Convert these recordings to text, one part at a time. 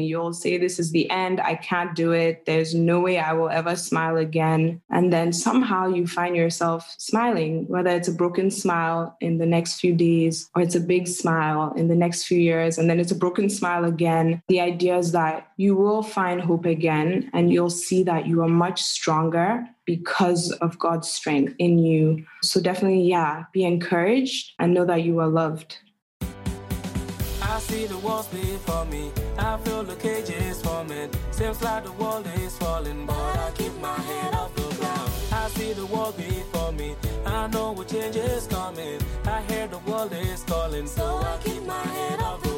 You'll say, This is the end. I can't do it. There's no way I will ever smile again. And then somehow you find yourself smiling, whether it's a broken smile in the next few days or it's a big smile in the next few years, and then it's a broken smile again. The idea is that you will find hope again and you'll see that you are much stronger because of God's strength in you. So definitely, yeah, be encouraged and know that you are loved. I see the walls before me. I feel the cages forming. Seems like the world is falling, but I keep my head off the ground. I see the wall before me. I know what change is coming. I hear the world is calling, so I keep my head off the ground.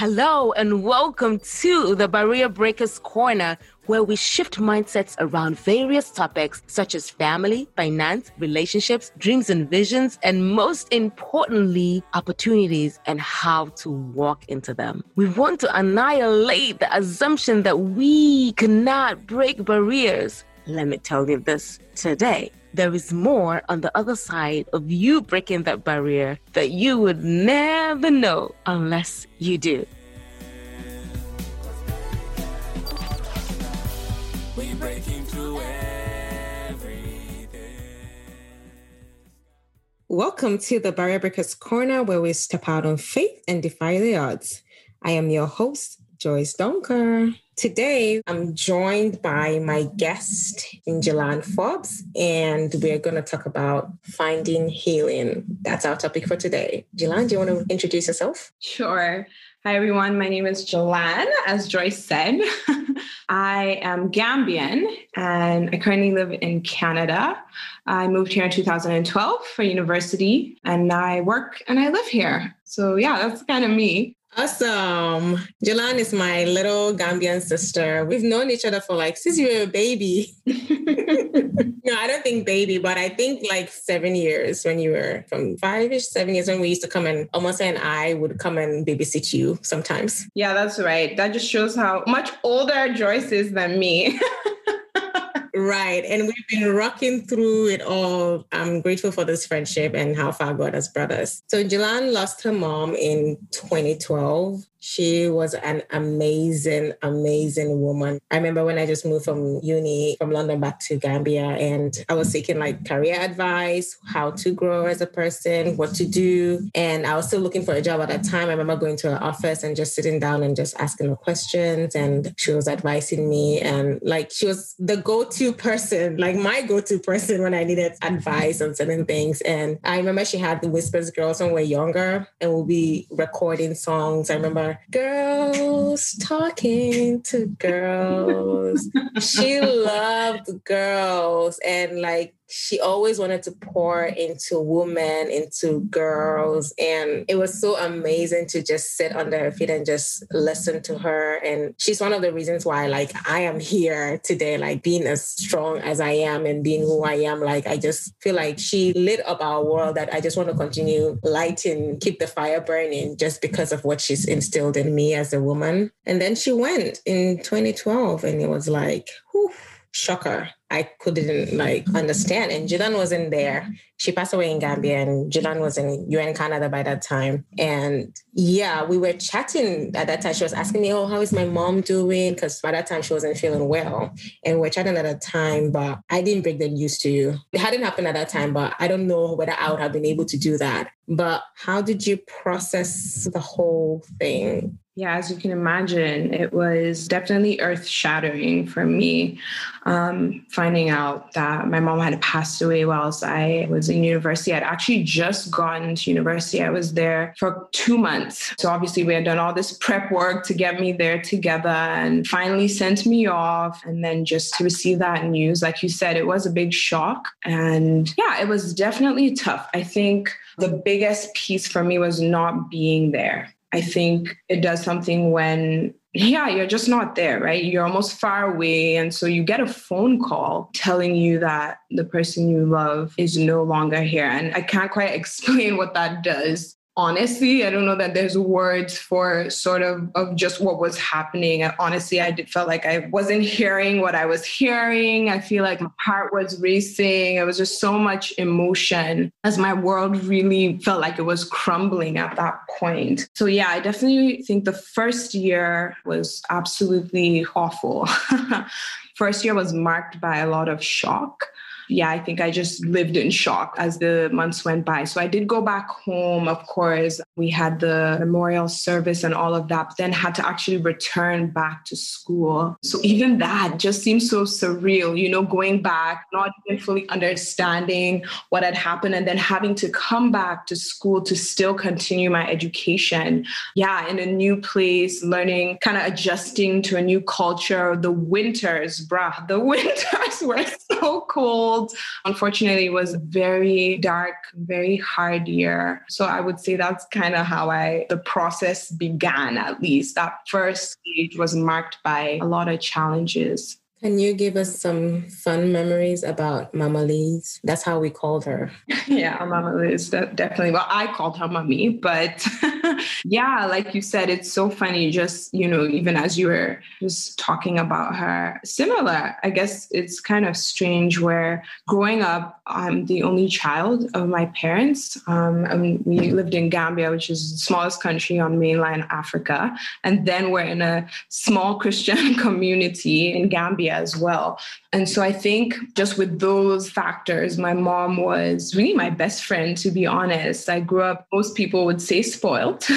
Hello, and welcome to the Barrier Breakers Corner, where we shift mindsets around various topics such as family, finance, relationships, dreams and visions, and most importantly, opportunities and how to walk into them. We want to annihilate the assumption that we cannot break barriers. Let me tell you this today. There is more on the other side of you breaking that barrier that you would never know unless you do. We breaking through every day. Welcome to the Barrier Breakers Corner, where we step out on faith and defy the odds. I am your host, Joyce Donker. Today, I'm joined by my guest, Injalan Forbes, and we're going to talk about finding healing. That's our topic for today. Jilan, do you want to introduce yourself? Sure. Hi, everyone. My name is Jalan, as Joyce said. I am Gambian and I currently live in Canada. I moved here in 2012 for university and I work and I live here. So, yeah, that's kind of me. Awesome. Jalan is my little Gambian sister. We've known each other for like since you were a baby. no, I don't think baby, but I think like seven years when you were from five ish, seven years when we used to come and almost and I would come and babysit you sometimes. Yeah, that's right. That just shows how much older Joyce is than me. Right. And we've been rocking through it all. I'm grateful for this friendship and how far God has brought us. So Jilan lost her mom in 2012. She was an amazing, amazing woman. I remember when I just moved from uni from London back to Gambia and I was seeking like career advice, how to grow as a person, what to do. And I was still looking for a job at that time. I remember going to her office and just sitting down and just asking her questions. And she was advising me. And like she was the go to person, like my go to person when I needed advice on certain things. And I remember she had the Whispers Girls when we were younger and we'll be recording songs. I remember girls talking to girls. she loved girls and like she always wanted to pour into women, into girls. And it was so amazing to just sit under her feet and just listen to her. And she's one of the reasons why, like, I am here today, like being as strong as I am and being who I am. Like, I just feel like she lit up our world that I just want to continue lighting, keep the fire burning just because of what she's instilled in me as a woman. And then she went in 2012 and it was like, whew, shocker. I couldn't like understand. And Jilan wasn't there. She passed away in Gambia and Jilan was in UN Canada by that time. And yeah, we were chatting at that time. She was asking me, Oh, how is my mom doing? Because by that time she wasn't feeling well. And we we're chatting at that time, but I didn't break the news to you. It hadn't happened at that time, but I don't know whether I would have been able to do that. But how did you process the whole thing? Yeah, as you can imagine, it was definitely earth shattering for me. Um, finding out that my mom had passed away whilst I was in university. I'd actually just gotten to university. I was there for two months. So obviously, we had done all this prep work to get me there together and finally sent me off. And then just to receive that news, like you said, it was a big shock. And yeah, it was definitely tough. I think the biggest piece for me was not being there. I think it does something when, yeah, you're just not there, right? You're almost far away. And so you get a phone call telling you that the person you love is no longer here. And I can't quite explain what that does. Honestly i don't know that there's words for sort of of just what was happening. Honestly i did felt like i wasn't hearing what i was hearing. I feel like my heart was racing. It was just so much emotion as my world really felt like it was crumbling at that point. So yeah i definitely think the first year was absolutely awful. First year was marked by a lot of shock yeah, I think I just lived in shock as the months went by. So I did go back home, of course. We had the memorial service and all of that, but then had to actually return back to school. So even that just seems so surreal, you know, going back, not even fully understanding what had happened, and then having to come back to school to still continue my education. Yeah, in a new place, learning, kind of adjusting to a new culture. The winters, bruh, the winters were so cold Unfortunately, it was very dark, very hard year. So I would say that's kind of how I the process began at least. That first stage was marked by a lot of challenges. Can you give us some fun memories about Mama Liz? That's how we called her. yeah, Mama Liz, definitely. Well, I called her Mummy, but yeah, like you said, it's so funny. Just, you know, even as you were just talking about her, similar. I guess it's kind of strange where growing up, I'm the only child of my parents. Um, and we lived in Gambia, which is the smallest country on mainland Africa. And then we're in a small Christian community in Gambia as well. And so I think just with those factors, my mom was really my best friend, to be honest. I grew up, most people would say spoiled.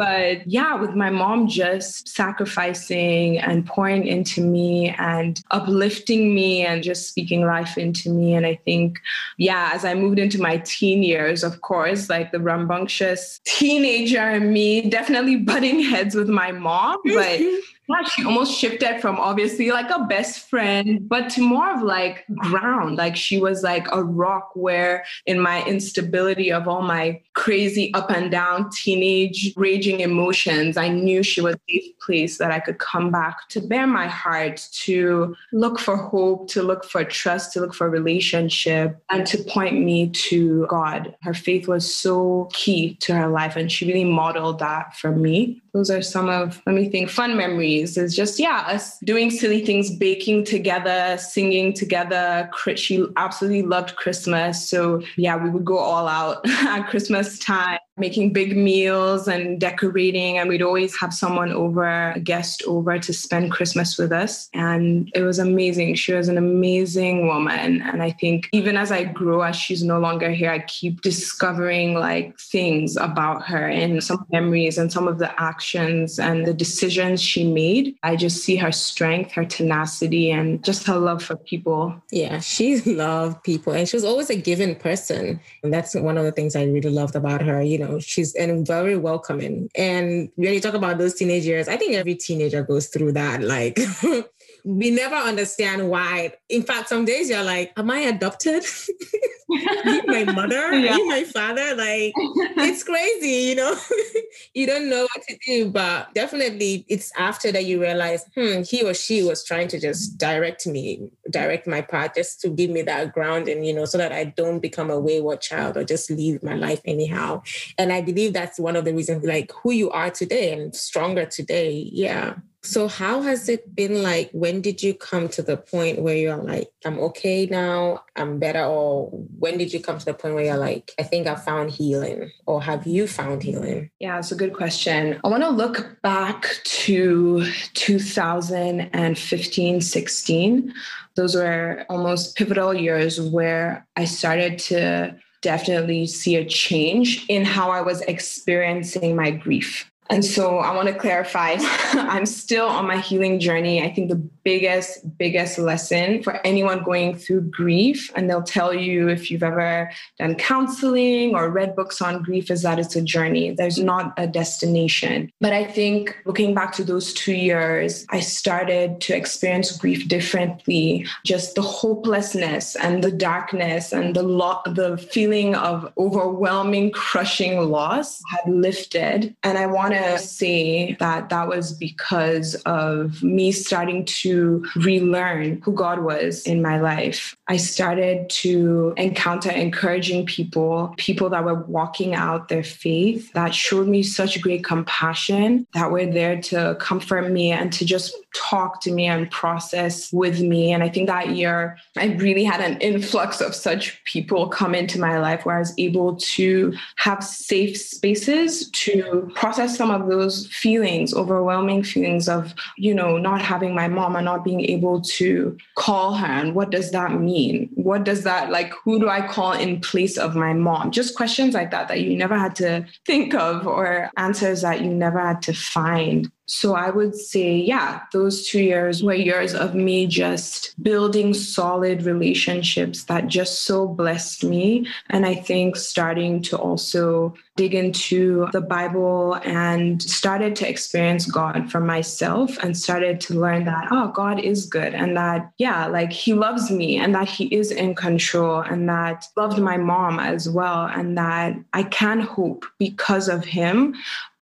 but yeah, with my mom just sacrificing and pouring into me and uplifting me and just speaking life into me. And I think, yeah, as I moved into my teen years, of course, like the rambunctious teenager in me, definitely butting heads with my mom. But yeah, she almost shifted from obviously like a best friend, but to more of like ground. Like she was like a rock where in my instability of all my crazy up and down teenage raging emotions, I knew she was a place that I could come back to bear my heart, to look for hope, to look for trust, to look for relationship, and to point me to God. Her faith was so key to her life, and she really modeled that for me. Those are some of, let me think, fun memories. Is just, yeah, us doing silly things, baking together, singing together. She absolutely loved Christmas. So, yeah, we would go all out at Christmas time making big meals and decorating. And we'd always have someone over, a guest over to spend Christmas with us. And it was amazing. She was an amazing woman. And I think even as I grow, as she's no longer here, I keep discovering like things about her and some memories and some of the actions and the decisions she made. I just see her strength, her tenacity, and just her love for people. Yeah, she loved people. And she was always a given person. And that's one of the things I really loved about her. You know, know, she's and very welcoming. And when you talk about those teenage years, I think every teenager goes through that. Like we never understand why. In fact, some days you're like, Am I adopted? you my mother? Yeah. You my father? Like it's crazy, you know. you don't know what to do. But definitely it's after that you realize, hmm, he or she was trying to just direct me, direct my path, just to give me that grounding, you know, so that I don't become a wayward child or just leave my life anyhow. And I believe that's one of the reasons like who you are today and stronger today. Yeah. So, how has it been like? When did you come to the point where you're like, I'm okay now, I'm better? Or when did you come to the point where you're like, I think I found healing? Or have you found healing? Yeah, it's a good question. I want to look back to 2015, 16. Those were almost pivotal years where I started to definitely see a change in how I was experiencing my grief. And so I want to clarify I'm still on my healing journey. I think the biggest, biggest lesson for anyone going through grief, and they'll tell you if you've ever done counseling or read books on grief, is that it's a journey. There's not a destination. But I think looking back to those two years, I started to experience grief differently. Just the hopelessness and the darkness and the lo- the feeling of overwhelming, crushing loss had lifted. And I want to say that that was because of me starting to relearn who God was in my life. I started to encounter encouraging people, people that were walking out their faith, that showed me such great compassion, that were there to comfort me and to just talk to me and process with me. And I think that year I really had an influx of such people come into my life where I was able to have safe spaces to process some of those feelings, overwhelming feelings of, you know, not having my mom not being able to call her. And what does that mean? What does that like who do I call in place of my mom? Just questions like that that you never had to think of or answers that you never had to find. So I would say, yeah, those two years were years of me just building solid relationships that just so blessed me. And I think starting to also dig into the Bible and started to experience God for myself and started to learn that, oh, God is good and that, yeah, like he loves me and that he is in control and that loved my mom as well and that I can hope because of him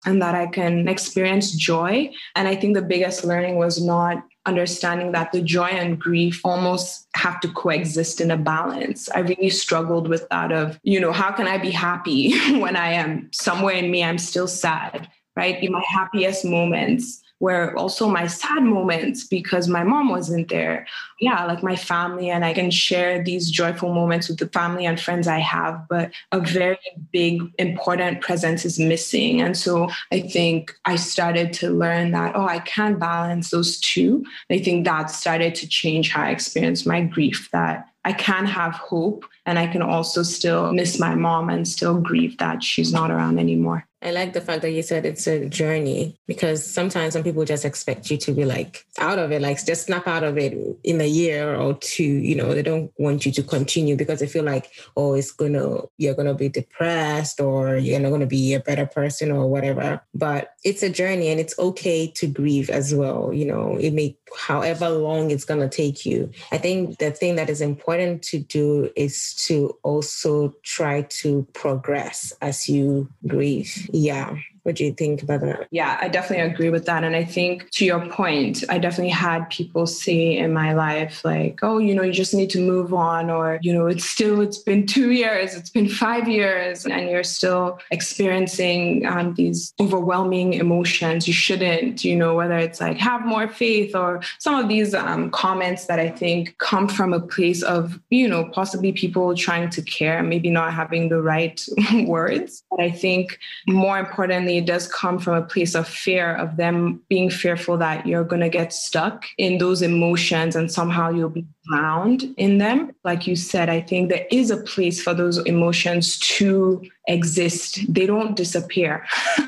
and that I can experience joy. And I think the biggest learning was not understanding that the joy and grief almost have to coexist in a balance. I really struggled with that of, you know, how can I be happy when I am somewhere in me, I'm still sad, right? In my happiest moments were also my sad moments because my mom wasn't there. Yeah, like my family, and I can share these joyful moments with the family and friends I have, but a very big, important presence is missing. And so I think I started to learn that, oh, I can balance those two. I think that started to change how I experienced my grief, that I can have hope and I can also still miss my mom and still grieve that she's not around anymore. I like the fact that you said it's a journey because sometimes some people just expect you to be like out of it, like just snap out of it in a year or two. You know, they don't want you to continue because they feel like, oh, it's gonna, you're gonna be depressed or you're not gonna be a better person or whatever. But it's a journey and it's okay to grieve as well. You know, it may, however long it's gonna take you. I think the thing that is important to do is to also try to progress as you grieve. Yeah what do you think about that? Yeah, I definitely agree with that. And I think to your point, I definitely had people say in my life, like, oh, you know, you just need to move on, or, you know, it's still, it's been two years, it's been five years, and you're still experiencing um, these overwhelming emotions. You shouldn't, you know, whether it's like have more faith or some of these um, comments that I think come from a place of, you know, possibly people trying to care, maybe not having the right words. But I think more importantly, it does come from a place of fear of them being fearful that you're going to get stuck in those emotions and somehow you'll be drowned in them. Like you said, I think there is a place for those emotions to exist. They don't disappear.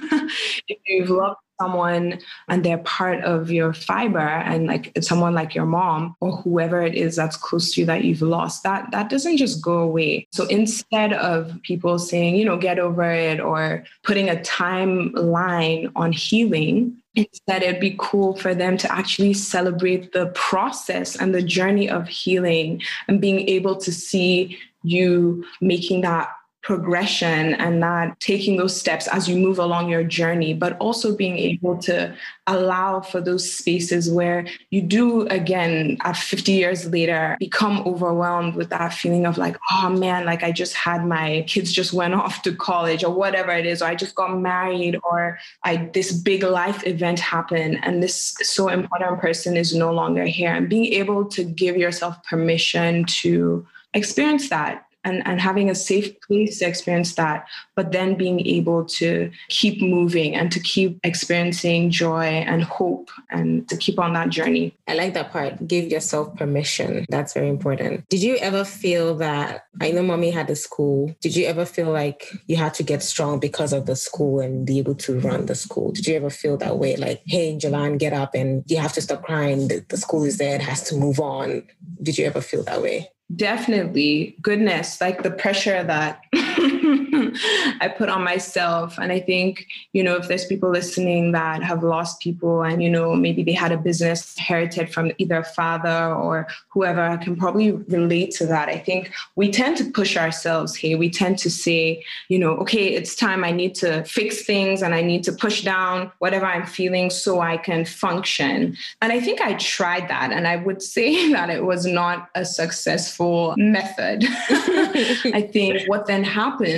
if you've loved someone and they're part of your fiber and like someone like your mom or whoever it is that's close to you that you've lost that that doesn't just go away. So instead of people saying you know get over it or putting a timeline on healing instead it'd be cool for them to actually celebrate the process and the journey of healing and being able to see you making that progression and not taking those steps as you move along your journey, but also being able to allow for those spaces where you do, again, at 50 years later, become overwhelmed with that feeling of like, oh man, like I just had my kids just went off to college or whatever it is, or I just got married or I this big life event happened and this so important person is no longer here. And being able to give yourself permission to experience that and, and having a safe place to experience that, but then being able to keep moving and to keep experiencing joy and hope and to keep on that journey. I like that part. Give yourself permission. That's very important. Did you ever feel that? I know mommy had a school. Did you ever feel like you had to get strong because of the school and be able to run the school? Did you ever feel that way? Like, hey, Jalan, get up and you have to stop crying. The, the school is there, it has to move on. Did you ever feel that way? Definitely. Goodness, like the pressure that I put on myself. And I think, you know, if there's people listening that have lost people and, you know, maybe they had a business inherited from either father or whoever I can probably relate to that. I think we tend to push ourselves here. We tend to say, you know, okay, it's time I need to fix things and I need to push down whatever I'm feeling so I can function. And I think I tried that. And I would say that it was not a successful method. I think what then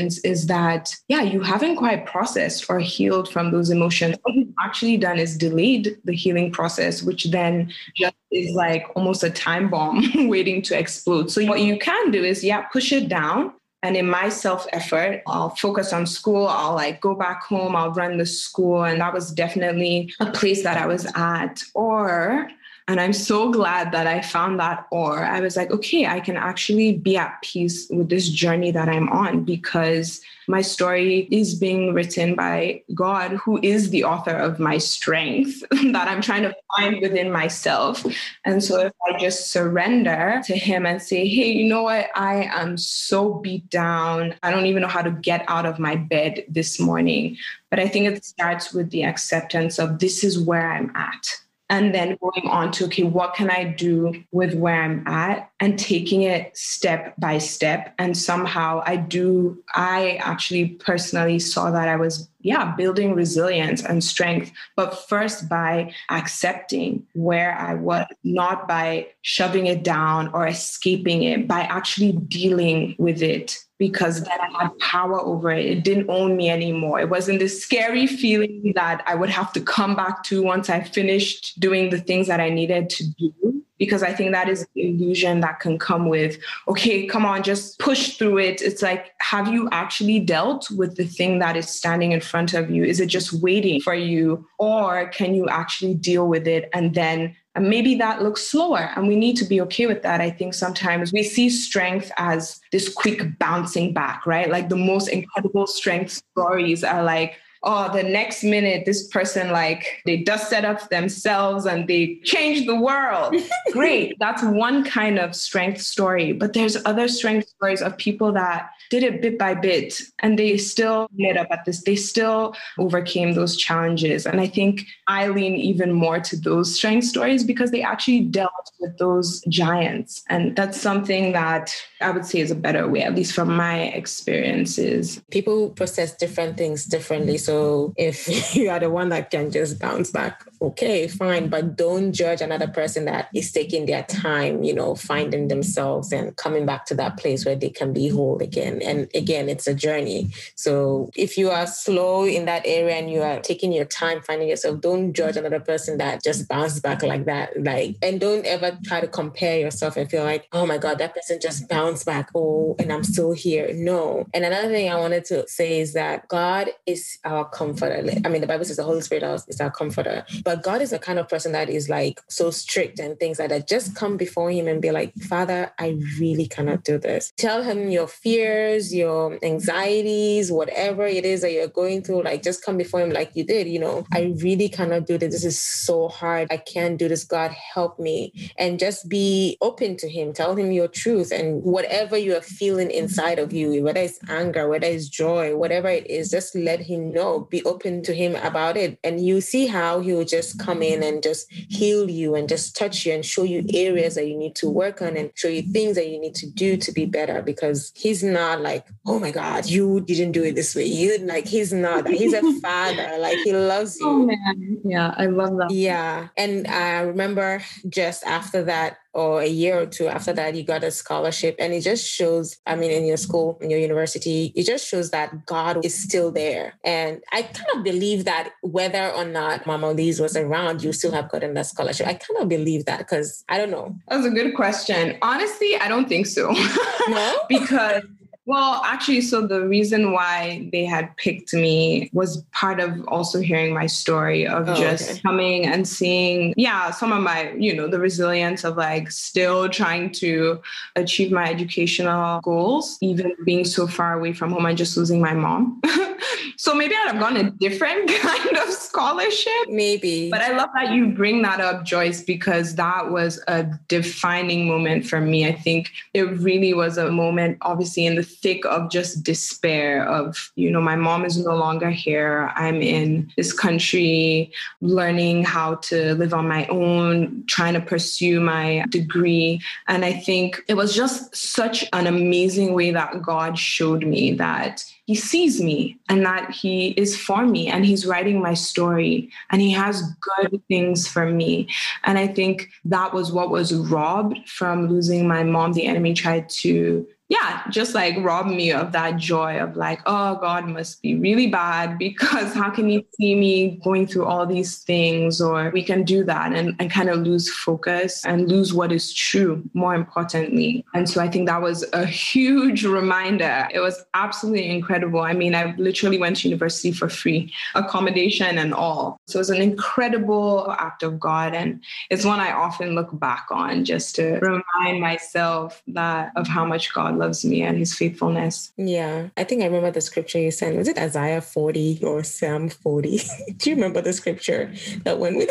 happens is that, yeah, you haven't quite processed or healed from those emotions. What you've actually done is delayed the healing process, which then just is like almost a time bomb waiting to explode. So, what you can do is, yeah, push it down. And in my self effort, I'll focus on school. I'll like go back home, I'll run the school. And that was definitely a place that I was at. Or and I'm so glad that I found that or I was like, okay, I can actually be at peace with this journey that I'm on because my story is being written by God, who is the author of my strength that I'm trying to find within myself. And so if I just surrender to Him and say, hey, you know what? I am so beat down. I don't even know how to get out of my bed this morning. But I think it starts with the acceptance of this is where I'm at and then going on to okay what can i do with where i'm at? And taking it step by step. And somehow i do i actually personally saw that i was yeah building resilience and strength but first by accepting where i was not by shoving it down or escaping it by actually dealing with it because then I had power over it. It didn't own me anymore. It wasn't this scary feeling that I would have to come back to once I finished doing the things that I needed to do. Because I think that is the illusion that can come with, okay, come on, just push through it. It's like, have you actually dealt with the thing that is standing in front of you? Is it just waiting for you? Or can you actually deal with it and then and maybe that looks slower, and we need to be okay with that. I think sometimes we see strength as this quick bouncing back, right? Like the most incredible strength stories are like, oh, the next minute, this person, like, they dusted up themselves and they changed the world. Great. That's one kind of strength story. But there's other strength stories of people that did it bit by bit and they still made up at this. They still overcame those challenges. And I think I lean even more to those strength stories because they actually dealt with those giants. And that's something that I would say is a better way, at least from my experiences. People process different things differently. So if you are the one that can just bounce back, okay, fine. But don't judge another person that is taking their time, you know, finding themselves and coming back to that place where they can be whole again. And again, it's a journey. So if you are slow in that area and you are taking your time finding yourself, don't judge another person that just bounced back like that. Like, and don't ever try to compare yourself and feel like, oh my God, that person just bounced back. Oh, and I'm still here. No. And another thing I wanted to say is that God is our comforter. I mean, the Bible says the Holy Spirit is our comforter. But God is the kind of person that is like so strict and things like that. Just come before Him and be like, Father, I really cannot do this. Tell Him your fears, your anxieties, whatever it is that you're going through. Like, just come before Him like you did. You know, I really cannot do this. This is so hard. I can't do this. God, help me. And just be open to Him. Tell Him your truth and whatever you are feeling inside of you, whether it's anger, whether it's joy, whatever it is, just let Him know. Be open to Him about it. And you see how He will just come in and just heal you and just touch you and show you areas that you need to work on and show you things that you need to do to be better because He's not like, oh my God, you didn't do it this way. You like, He's not. He's a father. Like, He loves oh, you. Oh, man. Yeah, I love that. Yeah. And I remember just after that, or a year or two after that, you got a scholarship. And it just shows, I mean, in your school, in your university, it just shows that God is still there. And I kind of believe that whether or not Mama Liz was around, you still have gotten that scholarship. I kind of believe that because I don't know. That's a good question. Honestly, I don't think so. No? because well, actually, so the reason why they had picked me was part of also hearing my story of oh, just okay. coming and seeing, yeah, some of my, you know, the resilience of like still trying to achieve my educational goals, even being so far away from home and just losing my mom. So maybe I'd have gone a different kind of scholarship. Maybe. But I love that you bring that up, Joyce, because that was a defining moment for me. I think it really was a moment, obviously, in the thick of just despair of, you know, my mom is no longer here. I'm in this country learning how to live on my own, trying to pursue my degree. And I think it was just such an amazing way that God showed me that he sees me and that he is for me and he's writing my story and he has good things for me. And I think that was what was robbed from losing my mom. The enemy tried to yeah, just like rob me of that joy of like, oh, God must be really bad because how can he see me going through all these things? Or we can do that and, and kind of lose focus and lose what is true, more importantly. And so I think that was a huge reminder. It was absolutely incredible. I mean, I literally went to university for free, accommodation and all. So it was an incredible act of God. And it's one I often look back on just to remind myself that of how much God loves me and his faithfulness. Yeah. I think I remember the scripture you sent. Was it Isaiah 40 or Psalm 40? do you remember the scripture that went with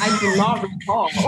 I do not recall.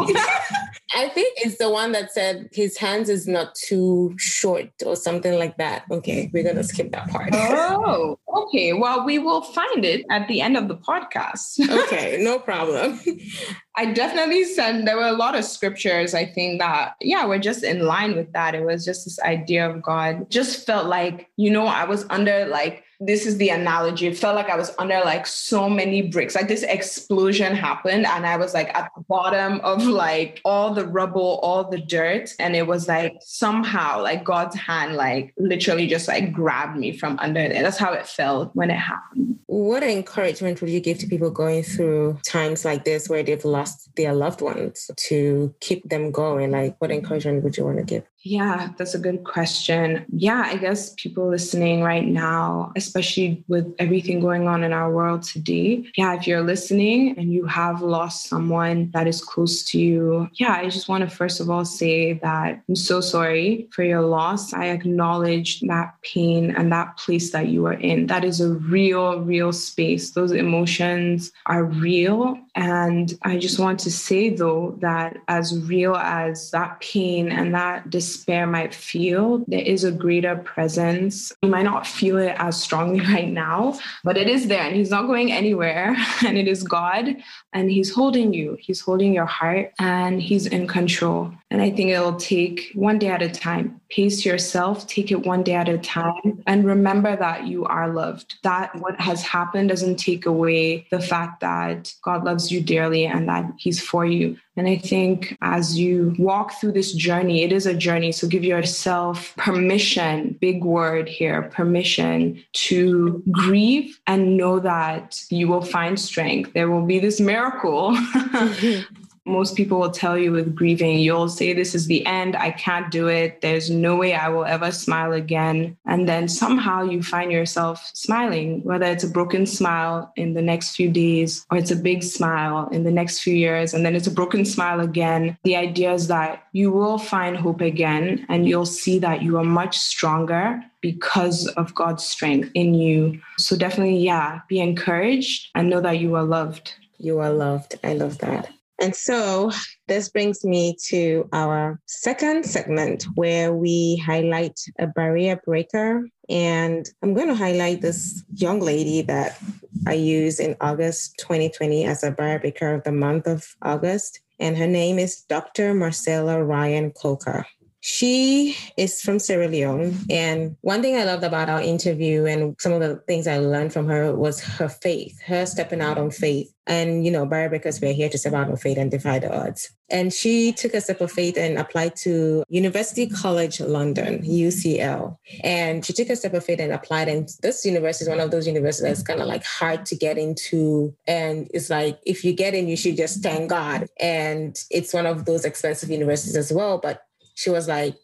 I think it's the one that said his hands is not too short or something like that. Okay, we're gonna skip that part. Oh, okay. Well, we will find it at the end of the podcast. okay, no problem. I definitely said there were a lot of scriptures. I think that, yeah, we're just in line with that. It was just this idea of God. Just felt like, you know, I was under like this is the analogy. It felt like I was under like so many bricks. Like this explosion happened, and I was like at the bottom of like all the rubble, all the dirt. And it was like somehow like God's hand, like literally just like grabbed me from under there. That's how it felt when it happened. What encouragement would you give to people going through times like this where they've lost their loved ones to keep them going? Like, what encouragement would you want to give? Yeah, that's a good question. Yeah, I guess people listening right now, especially with everything going on in our world today, yeah, if you're listening and you have lost someone that is close to you, yeah, I just want to first of all say that I'm so sorry for your loss. I acknowledge that pain and that place that you are in. That is a real, real space. Those emotions are real. And I just want to say, though, that as real as that pain and that despair might feel, there is a greater presence. You might not feel it as strongly right now, but it is there and He's not going anywhere. And it is God and He's holding you, He's holding your heart and He's in control. And I think it'll take one day at a time. Pace yourself, take it one day at a time, and remember that you are loved. That what has happened doesn't take away the fact that God loves you dearly and that He's for you. And I think as you walk through this journey, it is a journey. So give yourself permission, big word here, permission to grieve and know that you will find strength. There will be this miracle most people will tell you with grieving, you'll say, This is the end. I can't do it. There's no way I will ever smile again. And then somehow you find yourself smiling, whether it's a broken smile in the next few days or it's a big smile in the next few years, and then it's a broken smile again. The idea is that you will find hope again and you'll see that you are much stronger because of God's strength in you. So definitely, yeah, be encouraged and know that you are loved. You are loved. I love that. And so this brings me to our second segment where we highlight a barrier breaker. And I'm going to highlight this young lady that I used in August 2020 as a barrier breaker of the month of August. And her name is Dr. Marcella Ryan Coker. She is from Sierra Leone. And one thing I loved about our interview and some of the things I learned from her was her faith, her stepping out on faith. And, you know, barrier breakers, we're here to step out on faith and defy the odds. And she took a step of faith and applied to University College London, UCL. And she took a step of faith and applied. And this university is one of those universities that's kind of like hard to get into. And it's like, if you get in, you should just thank God. And it's one of those expensive universities as well. But she was like,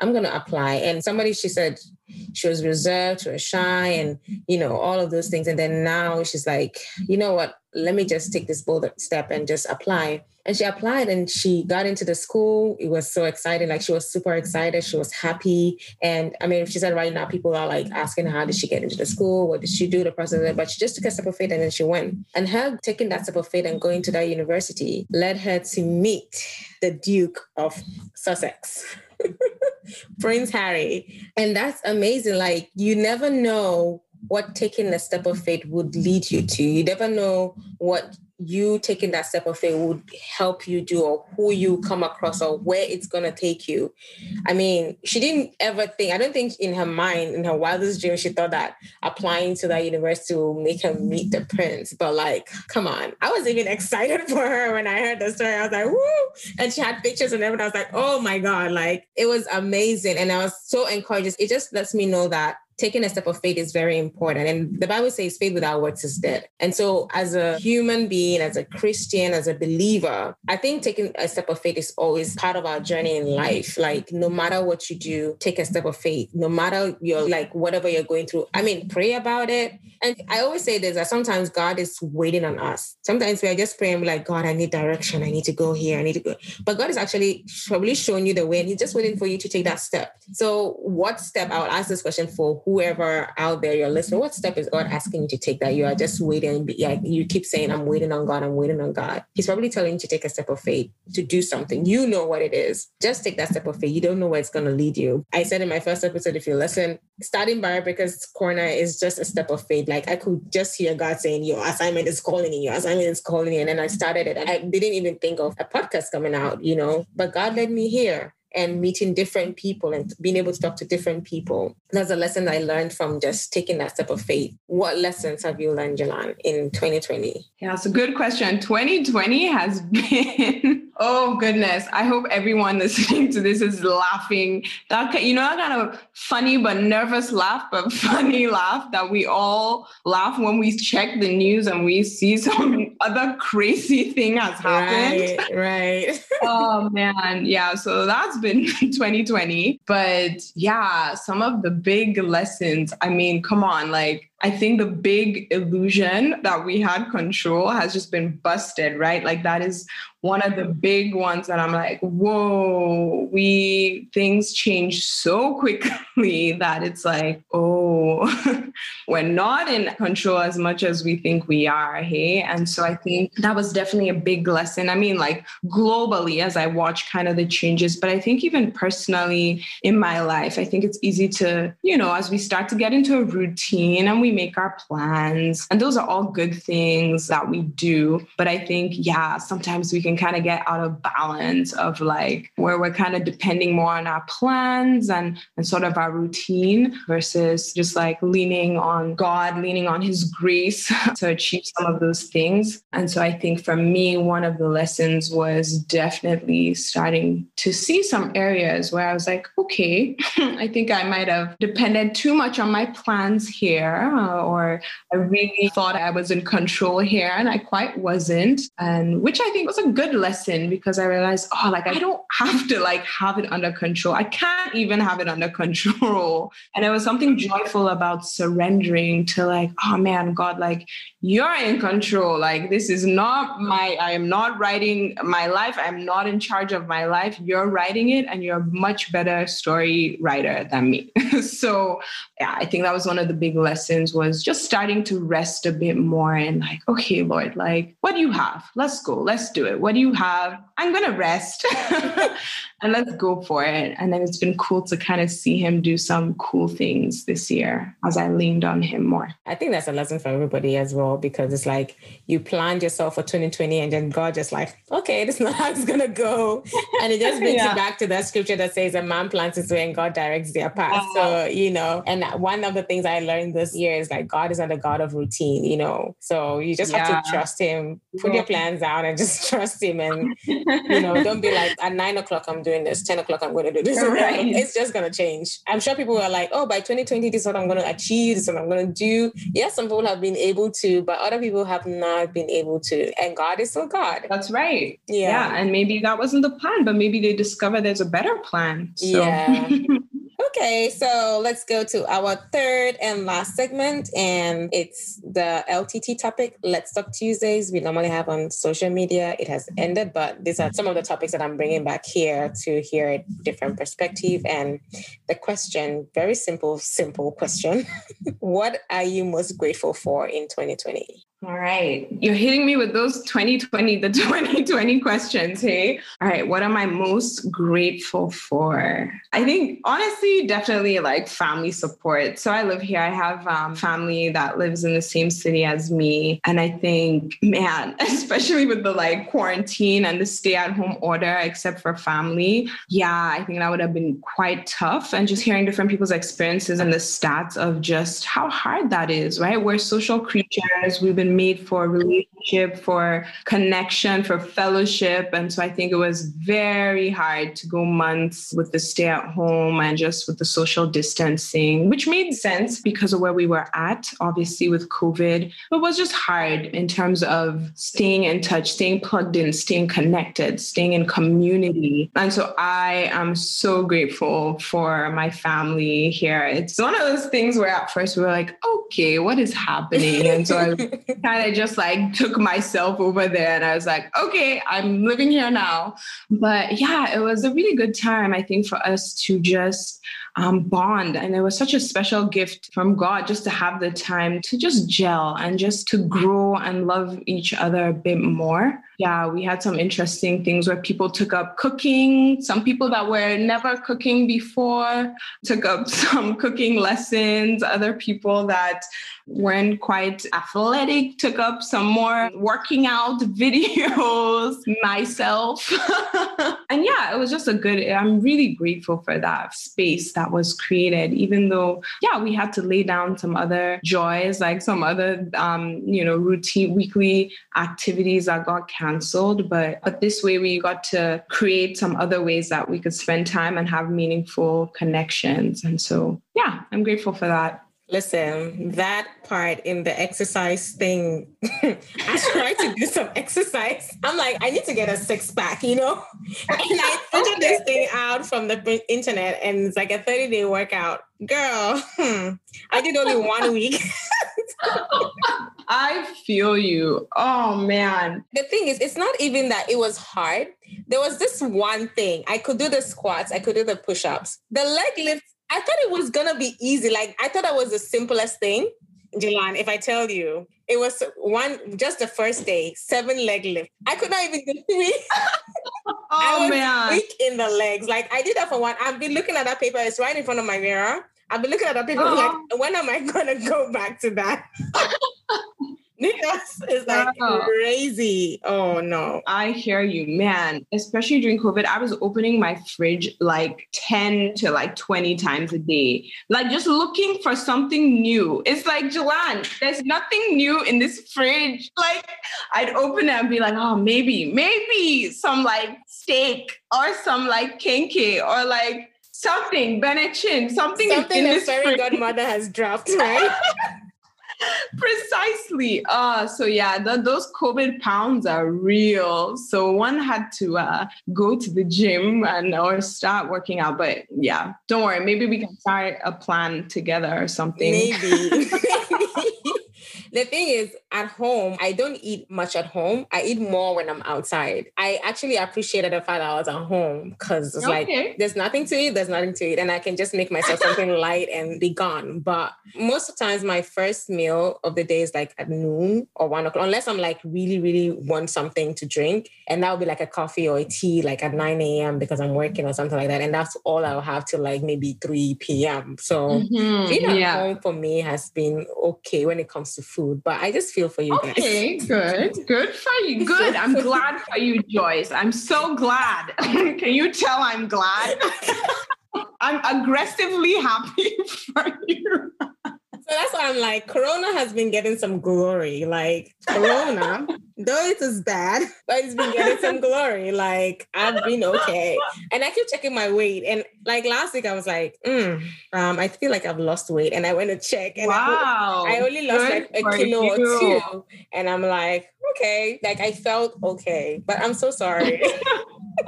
I'm going to apply. And somebody, she said she was reserved, she was shy, and, you know, all of those things. And then now she's like, you know what? Let me just take this bold step and just apply. And she applied and she got into the school. It was so exciting. Like she was super excited. She was happy. And I mean, she said right now people are like asking how did she get into the school? What did she do? The process. But she just took a step of faith and then she went. And her taking that step of faith and going to that university led her to meet the Duke of Sussex. Prince Harry. And that's amazing. Like, you never know what taking a step of faith would lead you to. You never know what you taking that step of faith would help you do or who you come across or where it's going to take you. I mean, she didn't ever think, I don't think in her mind, in her wildest dream, she thought that applying to that university will make her meet the prince. But like, come on. I was even excited for her when I heard the story. I was like, woo. And she had pictures and everything. I was like, oh my God, like it was amazing. And I was so encouraged. It just lets me know that taking a step of faith is very important. And the Bible says faith without works is dead. And so, as a human being, as a Christian, as a believer, I think taking a step of faith is always part of our journey in life. Like, no matter what you do, take a step of faith, no matter your, like, whatever you're going through. I mean, pray about it. And I always say this that sometimes God is waiting on us. Sometimes we are just praying, like, God, I need direction. I need to go here. I need to go. But God is actually probably showing you the way and He's just waiting for you to take that step. So, what step? I will ask this question for whoever out there you're listening, what step is God asking you to take that you are just waiting? Yeah, you keep saying, I'm waiting on God, I'm waiting on God. He's probably telling you to take a step of faith, to do something. You know what it is. Just take that step of faith. You don't know where it's going to lead you. I said in my first episode, if you listen, starting Barrier Breakers Corner is just a step of faith. Like I could just hear God saying, Your assignment is calling you, your assignment is calling you. And then I started it. I didn't even think of a podcast coming out, you know, but God led me here and meeting different people and being able to talk to different people. That's a lesson I learned from just taking that step of faith. What lessons have you learned, Jalan, in 2020? Yeah, it's a good question. 2020 has been, oh goodness. I hope everyone listening to this is laughing. That you know, that kind of funny but nervous laugh, but funny laugh that we all laugh when we check the news and we see some other crazy thing has happened. Right, right. oh man. Yeah. So that's been 2020. But yeah, some of the big lessons. I mean, come on, like I think the big illusion that we had control has just been busted, right? Like that is one of the big ones that I'm like, whoa, we things change so quickly that it's like, oh, we're not in control as much as we think we are. Hey. And so I think that was definitely a big lesson. I mean, like globally, as I watch kind of the changes, but I think even personally in my life, I think it's easy to, you know, as we start to get into a routine and we make our plans, and those are all good things that we do. But I think, yeah, sometimes we can kind of get out of balance of like where we're kind of depending more on our plans and, and sort of our routine versus just like leaning on God, leaning on His grace to achieve some of those things. And so I think for me, one of the lessons was definitely starting to see some areas where I was like, okay, I think I might have depended too much on my plans here, uh, or I really thought I was in control here, and I quite wasn't. And which I think was a good good lesson because I realized, oh, like I don't have to like have it under control. I can't even have it under control. And it was something joyful about surrendering to like, oh man, God, like you're in control. Like this is not my, I am not writing my life. I'm not in charge of my life. You're writing it and you're a much better story writer than me. so yeah, I think that was one of the big lessons was just starting to rest a bit more and like, okay, Lord, like what do you have? Let's go. Let's do it. What do you have? I'm to rest and let's go for it. And then it's been cool to kind of see him do some cool things this year as I leaned on him more. I think that's a lesson for everybody as well, because it's like you planned yourself for 2020 and then God just like, okay, this is not how it's going to go. And it just brings yeah. you back to that scripture that says a man plants his way and God directs their path. Uh-huh. So, you know, and one of the things I learned this year is like God is not a God of routine, you know, so you just yeah. have to trust him, put yeah. your plans down and just trust him and, you know, don't be like at nine o'clock, I'm doing doing this. 10 o'clock, I'm going to do this. Right. It's just going to change. I'm sure people are like, oh, by 2020, this is what I'm going to achieve. This is what I'm going to do. Yes, some people have been able to, but other people have not been able to. And God is still God. That's right. Yeah. yeah. And maybe that wasn't the plan, but maybe they discover there's a better plan. So. Yeah. Okay, so let's go to our third and last segment, and it's the LTT topic, Let's Talk Tuesdays, we normally have on social media. It has ended, but these are some of the topics that I'm bringing back here to hear a different perspective. And the question, very simple, simple question What are you most grateful for in 2020? All right. You're hitting me with those 2020, the 2020 questions. Hey. All right. What am I most grateful for? I think honestly, definitely like family support. So I live here. I have um, family that lives in the same city as me. And I think, man, especially with the like quarantine and the stay at home order, except for family, yeah, I think that would have been quite tough. And just hearing different people's experiences and the stats of just how hard that is, right? We're social creatures. We've been made for relationship, for connection, for fellowship. And so I think it was very hard to go months with the stay at home and just with the social distancing, which made sense because of where we were at, obviously with COVID. But it was just hard in terms of staying in touch, staying plugged in, staying connected, staying in community. And so I am so grateful for my family here. It's one of those things where at first we were like, okay, what is happening? And so I kind of just like took myself over there and I was like, okay, I'm living here now. But yeah, it was a really good time, I think, for us to just um, bond. And it was such a special gift from God just to have the time to just gel and just to grow and love each other a bit more. Yeah, we had some interesting things where people took up cooking. Some people that were never cooking before took up some cooking lessons. Other people that weren't quite athletic took up some more working out videos myself. and yeah, it was just a good, I'm really grateful for that space that was created, even though, yeah, we had to lay down some other joys, like some other, um, you know, routine weekly activities that got canceled. But, but this way we got to create some other ways that we could spend time and have meaningful connections. And so, yeah, I'm grateful for that. Listen, that part in the exercise thing, I tried to do some exercise. I'm like, I need to get a six pack, you know? And I figured this thing out from the internet and it's like a 30 day workout. Girl, hmm, I did only one week. I feel you. Oh man. The thing is, it's not even that it was hard. There was this one thing. I could do the squats, I could do the push ups. The leg lifts I thought it was gonna be easy. Like I thought that was the simplest thing. Jalan, if I tell you, it was one just the first day, seven leg lift. I could not even do three. oh I was man. weak in the legs. Like I did that for one. I've been looking at that paper, it's right in front of my mirror. I've been looking at that paper, like, uh-huh. when am I gonna go back to that? Nicholas is like crazy. Oh no. I hear you, man. Especially during COVID, I was opening my fridge like 10 to like 20 times a day. Like just looking for something new. It's like, Jalan, there's nothing new in this fridge. Like I'd open it and be like, oh, maybe, maybe some like steak or some like kenkey or like something, Benachin, something, something in a fairy godmother has dropped, right? Precisely. Uh, so yeah, the, those COVID pounds are real. So one had to uh, go to the gym and or start working out. But yeah, don't worry. Maybe we can start a plan together or something. Maybe. The thing is, at home, I don't eat much at home. I eat more when I'm outside. I actually appreciated the fact that I was at home because it's okay. like there's nothing to eat, there's nothing to eat, and I can just make myself something light and be gone. But most of the times, my first meal of the day is like at noon or one o'clock, unless I'm like really, really want something to drink, and that would be like a coffee or a tea, like at 9 a.m. because I'm working or something like that, and that's all I'll have till like maybe 3 p.m. So mm-hmm. being at yeah. home for me has been okay when it comes to food food, but I just feel for you guys. Okay, good. Good for you. Good. I'm glad for you, Joyce. I'm so glad. Can you tell I'm glad? I'm aggressively happy for you. So that's why I'm like, Corona has been getting some glory. Like Corona, though it is bad, but it's been getting some glory. Like I've been okay, and I keep checking my weight. And like last week, I was like, mm, um, I feel like I've lost weight, and I went to check, and wow, I, I only lost Good like a kilo you. or two, and I'm like, okay, like I felt okay, but I'm so sorry.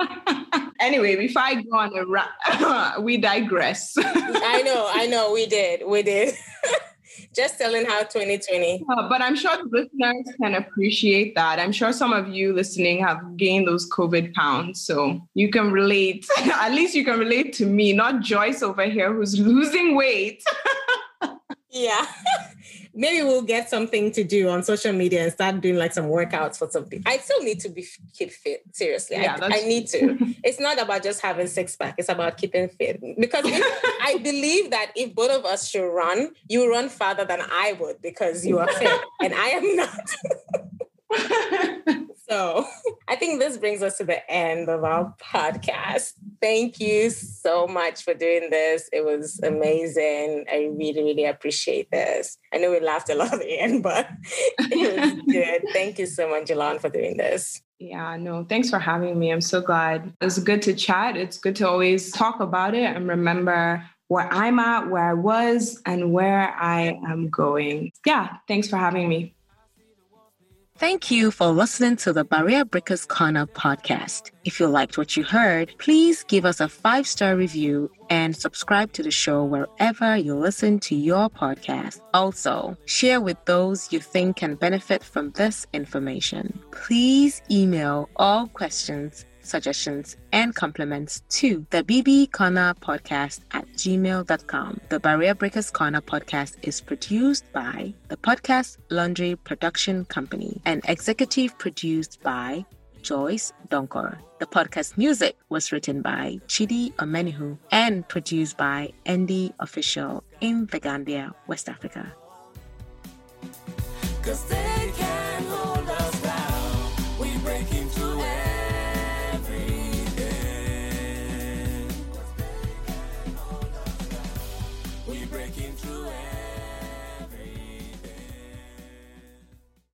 anyway, before I go on a rant, we digress. I know, I know, we did, we did. Just telling how 2020. Uh, but I'm sure the listeners can appreciate that. I'm sure some of you listening have gained those COVID pounds. So you can relate. At least you can relate to me, not Joyce over here who's losing weight. yeah. maybe we'll get something to do on social media and start doing like some workouts for something. I still need to be keep fit. Seriously, yeah, I, I need to. it's not about just having six pack. It's about keeping fit because I believe that if both of us should run, you run farther than I would because you are fit and I am not. so I think this brings us to the end of our podcast. Thank you so much for doing this. It was amazing. I really, really appreciate this. I know we laughed a lot at the end, but it was good. Thank you so much, Jalon, for doing this. Yeah, no, thanks for having me. I'm so glad. It's good to chat. It's good to always talk about it and remember where I'm at, where I was, and where I am going. Yeah, thanks for having me. Thank you for listening to the Barrier Breakers Corner podcast. If you liked what you heard, please give us a five star review and subscribe to the show wherever you listen to your podcast. Also, share with those you think can benefit from this information. Please email all questions suggestions, and compliments to the BB Corner podcast at gmail.com. The Barrier Breakers Corner podcast is produced by the Podcast Laundry Production Company and executive produced by Joyce Donkor. The podcast music was written by Chidi Omenihu and produced by Andy Official in The Gambia, West Africa.